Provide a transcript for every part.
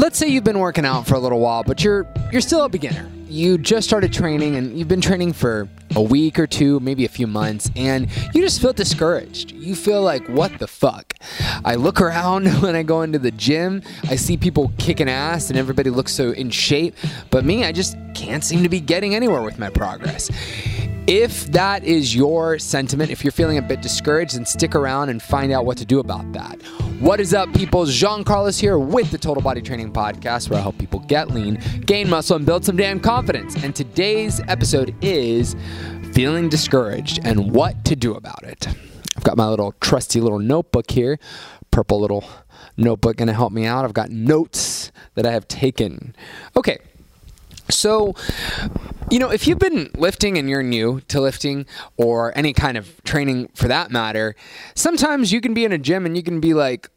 Let's say you've been working out for a little while, but you're you're still a beginner. You just started training and you've been training for a week or two, maybe a few months, and you just feel discouraged. You feel like, what the fuck? I look around when I go into the gym, I see people kicking ass and everybody looks so in shape, but me, I just can't seem to be getting anywhere with my progress. If that is your sentiment, if you're feeling a bit discouraged, then stick around and find out what to do about that. What is up, people? Jean Carlos here with the Total Body Training Podcast, where I help people get lean, gain muscle, and build some damn confidence. And today's episode is feeling discouraged and what to do about it. I've got my little trusty little notebook here, purple little notebook, to help me out. I've got notes that I have taken. Okay. So, you know, if you've been lifting and you're new to lifting or any kind of training for that matter, sometimes you can be in a gym and you can be like,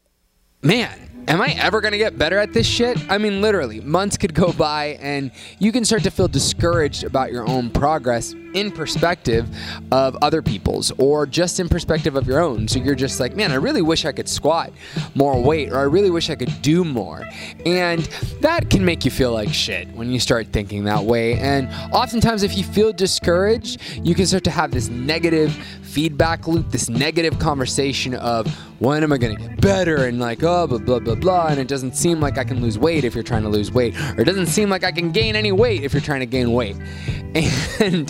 man, am I ever going to get better at this shit? I mean, literally, months could go by and you can start to feel discouraged about your own progress in perspective of other people's or just in perspective of your own. So you're just like, man, I really wish I could squat more weight or I really wish I could do more. And that can make you feel like shit when you start thinking that way. And oftentimes, if you feel discouraged, you can start to have this negative feedback loop, this negative conversation of when am I going to get better and like, oh, blah, blah, blah, blah. And it doesn't seem like I can lose weight if you're trying to lose weight, or it doesn't seem like I can gain any weight if you're trying to gain weight. And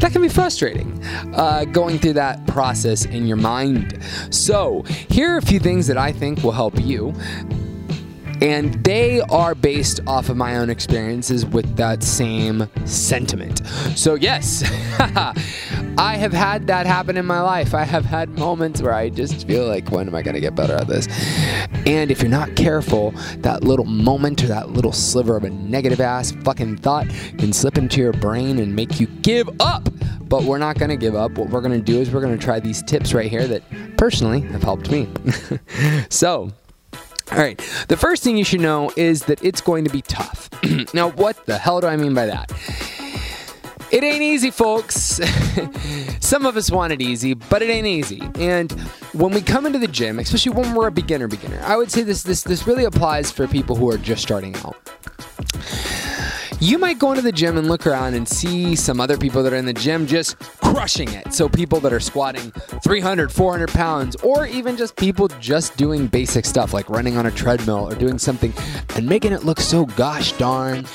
that can be frustrating uh, going through that process in your mind. So, here are a few things that I think will help you and they are based off of my own experiences with that same sentiment. So, yes, I have had that happen in my life. I have had moments where I just feel like, when am I going to get better at this? And if you're not careful, that little moment or that little sliver of a negative ass fucking thought can slip into your brain and make you give up. But we're not to give up. What we're to do is we're to try these tips right here that personally have helped me. so, all right, the first thing you should know is that it's going to be tough. now, what the hell do I mean by that? It ain't easy, folks. Some of us want it easy, but it ain't easy. And when we come into the gym, especially when we're a beginner beginner, I would say this this this really applies for people who are just starting out you might go into the gym and look around and see some other people that are in the gym just crushing it. So, people that are squatting 300, 400 pounds, or even just people just doing basic stuff like running on a treadmill or doing something and making it look so gosh darn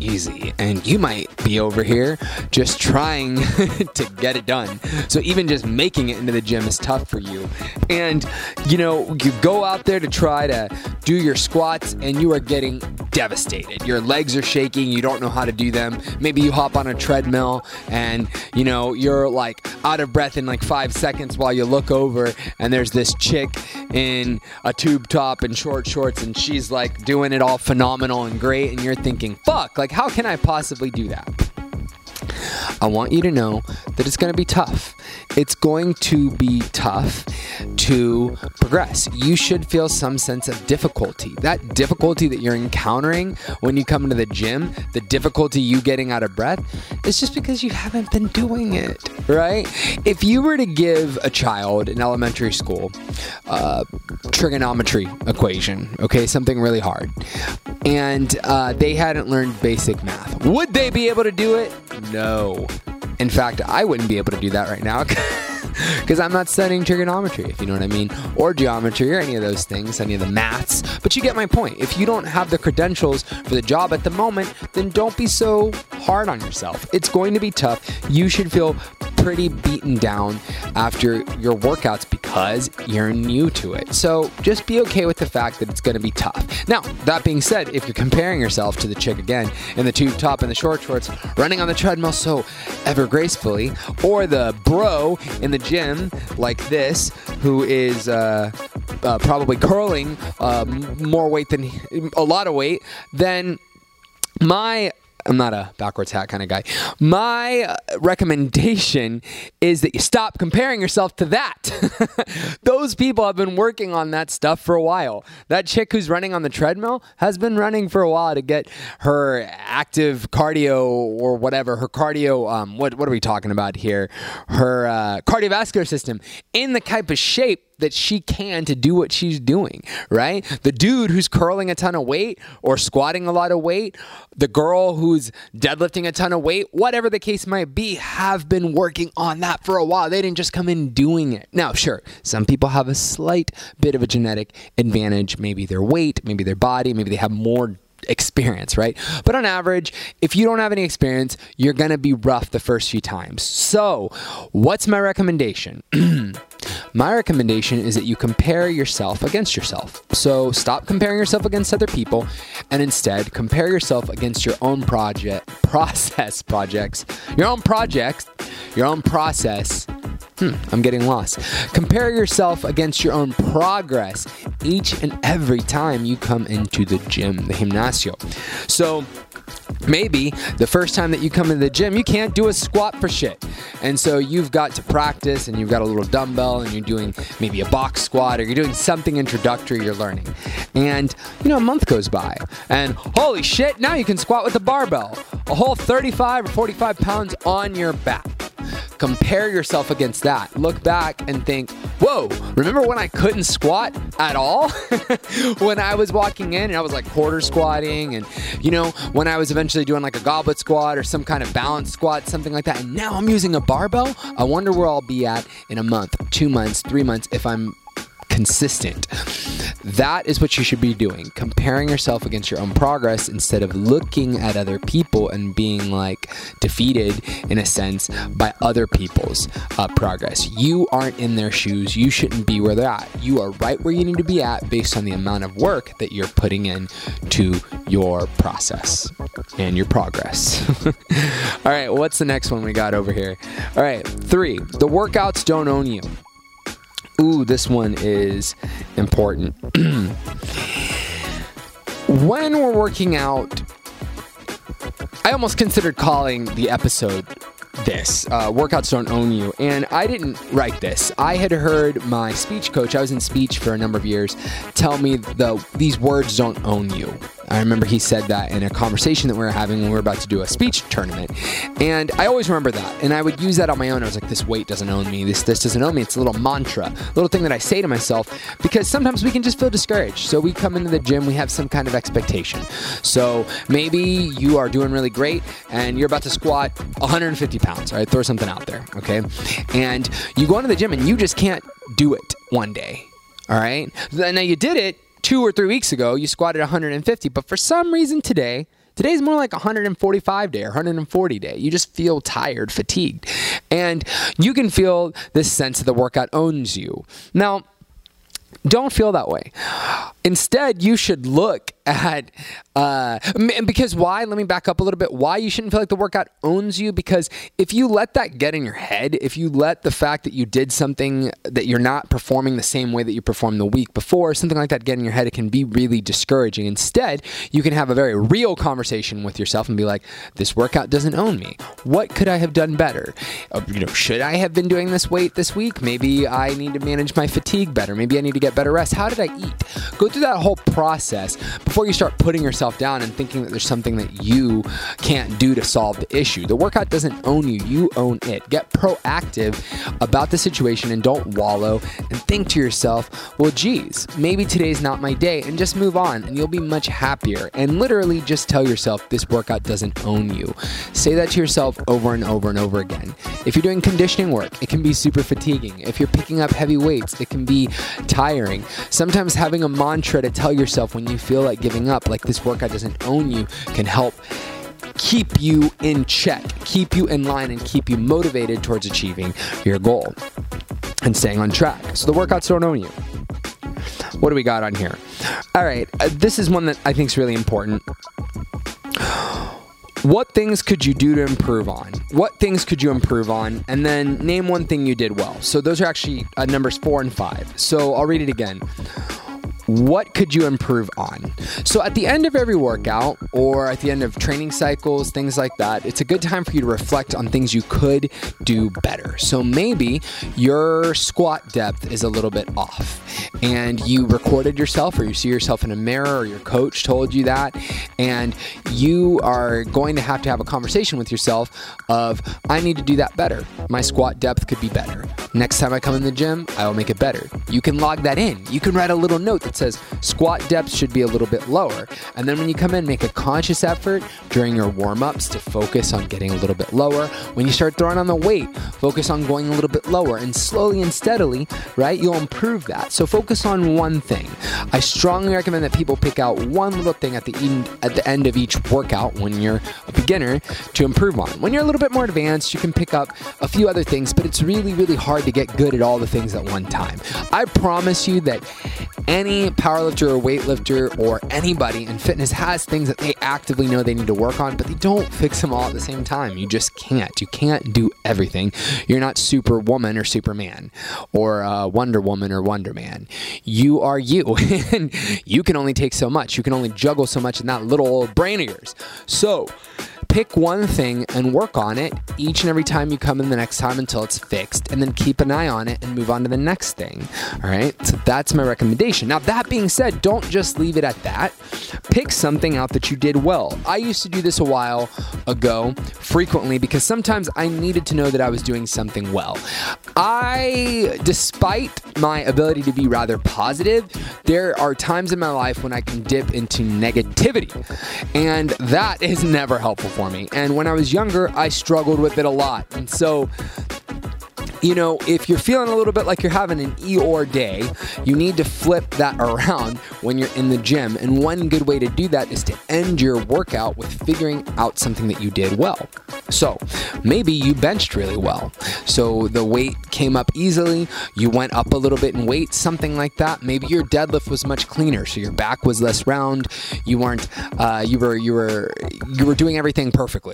easy. And you might be over here just trying to get it done. So, even just making it into the gym is tough for you. And, you know, you go out there to try to do your squats and you are getting devastated. Your legs are shaking, you don't know how to do them. Maybe you hop on a treadmill and, you know, you're like out of breath in like five seconds while you look over and there's this chick in a tube top and short shorts and she's like doing it all phenomenal and great and you're thinking, fuck, like how can I possibly do that? I want you to know that it's going to be tough. It's going to be tough to progress. You should feel some sense of difficulty. That difficulty that you're encountering when you come into the gym, the difficulty you getting out of breath, is just because you haven't been doing it, right? If you were to give a child in elementary school uh, trigonometry equation, okay, something really hard, and uh, they hadn't learned basic math, would they be able to do it? No. In fact, I wouldn't be able to do that right now because I'm not studying trigonometry, if you know what I mean, or geometry or any of those things, any of the maths. But you get my point. If you don't have the credentials for the job at the moment, then don't be so hard on yourself. It's going to be tough. You should feel pretty beaten down after your workouts because you're new to it. So just be okay with the fact that it's going to be tough. Now, that being said, if you're comparing yourself to the chick again in the tube top and the short shorts, running on the treadmill so ever gracefully, or the bro in the gym like this who is uh, uh, probably curling uh, more weight than a lot of weight, then my I'm not a backwards hat kind of guy. My uh, recommendation is that you stop comparing yourself to that. Those people have been working on that stuff for a while. That chick who's running on the treadmill has been running for a while to get her active cardio or whatever, her cardio, um, what, what are we talking about here? Her uh, cardiovascular system in the type of shape that she can to do what she's doing, right? The dude who's curling a ton of weight or squatting a lot of weight, the girl who's deadlifting a ton of weight, whatever the case might be, have been working on that for a while. They didn't just come in doing it. Now, sure, some people have a slight bit of a genetic advantage, maybe their weight, maybe their body, maybe they have more experience, right? But on average, if you don't have any experience, you're to be rough the first few times. So, what's my recommendation? my recommendation is that you compare yourself against yourself. So, stop comparing yourself against other people and instead compare yourself against your own project process projects, your own projects, your own process Hmm, I'm getting lost. Compare yourself against your own progress each and every time you come into the gym, the gimnasio. So, maybe the first time that you come into the gym, you can't do a squat for shit. And so you've got to practice and you've got a little dumbbell and you're doing maybe a box squat or you're doing something introductory you're learning. And, you know, a month goes by and holy shit, now you can squat with a barbell, a whole 35 or 45 pounds on your back. Compare yourself against that. Look back and think, whoa, remember when I couldn't squat at all? when I was walking in and I was like quarter squatting, and you know, when I was eventually doing like a goblet squat or some kind of balance squat, something like that. And now I'm using a barbell. I wonder where I'll be at in a month, two months, three months if I'm consistent. That is what you should be doing, comparing yourself against your own progress instead of looking at other people and being like defeated in a sense by other people's uh, progress. You aren't in their shoes. You shouldn't be where they're at. You are right where you need to be at based on the amount of work that you're putting in to your process and your progress. All right, what's the next one we got over here? All right, three, the workouts don't own you. Ooh, this one is important. when we're working out, I almost considered calling the episode this uh, workouts don't own you and i didn't write this i had heard my speech coach i was in speech for a number of years tell me the these words don't own you I remember he said that in a conversation that we were having when we were about to do a speech tournament. And I always remember that. And I would use that on my own. I was like, this weight doesn't own me. This this doesn't own me. It's a little mantra, a little thing that I say to myself because sometimes we can just feel discouraged. So we come into the gym, we have some kind of expectation. So maybe you are doing really great and you're about to squat 150 pounds, right? Throw something out there, okay? And you go into the gym and you just can't do it one day. All right. Now you did it two or three weeks ago, you squatted 150, but for some reason today, Today's more like 145 day or 140 day. You just feel tired, fatigued. And you can feel this sense that the workout owns you. Now, don't feel that way. Instead, you should look at uh, because why? Let me back up a little bit. Why you shouldn't feel like the workout owns you? Because if you let that get in your head, if you let the fact that you did something that you're not performing the same way that you performed the week before, something like that get in your head, it can be really discouraging. Instead, you can have a very real conversation with yourself and be like, "This workout doesn't own me. What could I have done better? Uh, you know, should I have been doing this weight this week? Maybe I need to manage my fatigue better. Maybe I need to get better rest. How did I eat? Go through that whole process before you start putting yourself down and thinking that there's something that you can't do to solve the issue. The workout doesn't own you, you own it. Get proactive about the situation and don't wallow and think to yourself, well, geez, maybe today's not my day, and just move on and you'll be much happier. And literally just tell yourself this workout doesn't own you. Say that to yourself over and over and over again. If you're doing conditioning work, it can be super fatiguing. If you're picking up heavy weights, it can be tiring. Sometimes having a mantra to tell yourself when you feel like giving up, like this workout doesn't own you, can help keep you in check, keep you in line, and keep you motivated towards achieving your goal and staying on track. So the workouts don't own you. What do we got on here? All right, uh, this is one that I think is really important. What things could you do to improve on? What things could you improve on? And then name one thing you did well. So those are actually uh, numbers four and five. So I'll read it again. What could you improve on? So, at the end of every workout or at the end of training cycles, things like that, it's a good time for you to reflect on things you could do better. So, maybe your squat depth is a little bit off and you recorded yourself or you see yourself in a mirror or your coach told you that, and you are going to have to have a conversation with yourself of, I need to do that better. My squat depth could be better. Next time I come in the gym, I will make it better. You can log that in. You can write a little note that says squat depth should be a little bit lower. And then when you come in, make a conscious effort during your warm ups to focus on getting a little bit lower. When you start throwing on the weight, focus on going a little bit lower. And slowly and steadily, right, you'll improve that. So focus on one thing. I strongly recommend that people pick out one little thing at the end, at the end of each workout when you're a beginner to improve on. When you're a little bit more advanced, you can pick up a few other things, but it's really, really hard to get good at all the things at one time. I promise you that powerlifter or weightlifter or anybody in fitness has things that they actively know they need to work on, but they don't fix them all at the same time. You just can't. You can't do everything. You're not Superwoman or Superman or uh, Wonder Woman or Wonder Man. You are you, and you can only take so much. You can only juggle so much in that little old brain of yours. So, pick one thing and work on it each and every time you come in the next time until it's fixed, and then keep an eye on it and move on to the next thing. All right, so that's my recommendation. Now, that being said, don't just leave it at that. Pick something out that you did well. I used to do this a while ago frequently because sometimes I needed to know that I was doing something well. I, despite my ability to be rather positive, there are times in my life when I can dip into negativity, and that is never helpful for me. And when I was younger, I struggled with it a lot. And so you know, if you're feeling a little bit like you're having an Eeyore day, you need to flip that around when you're in the gym. And one good way to do that is to end your workout with figuring out something that you did well. So maybe you benched really well. So the weight came up easily, you went up a little bit in weight, something like that. Maybe your deadlift was much cleaner, so your back was less round. You weren't, uh, you were, you were, you were doing everything perfectly.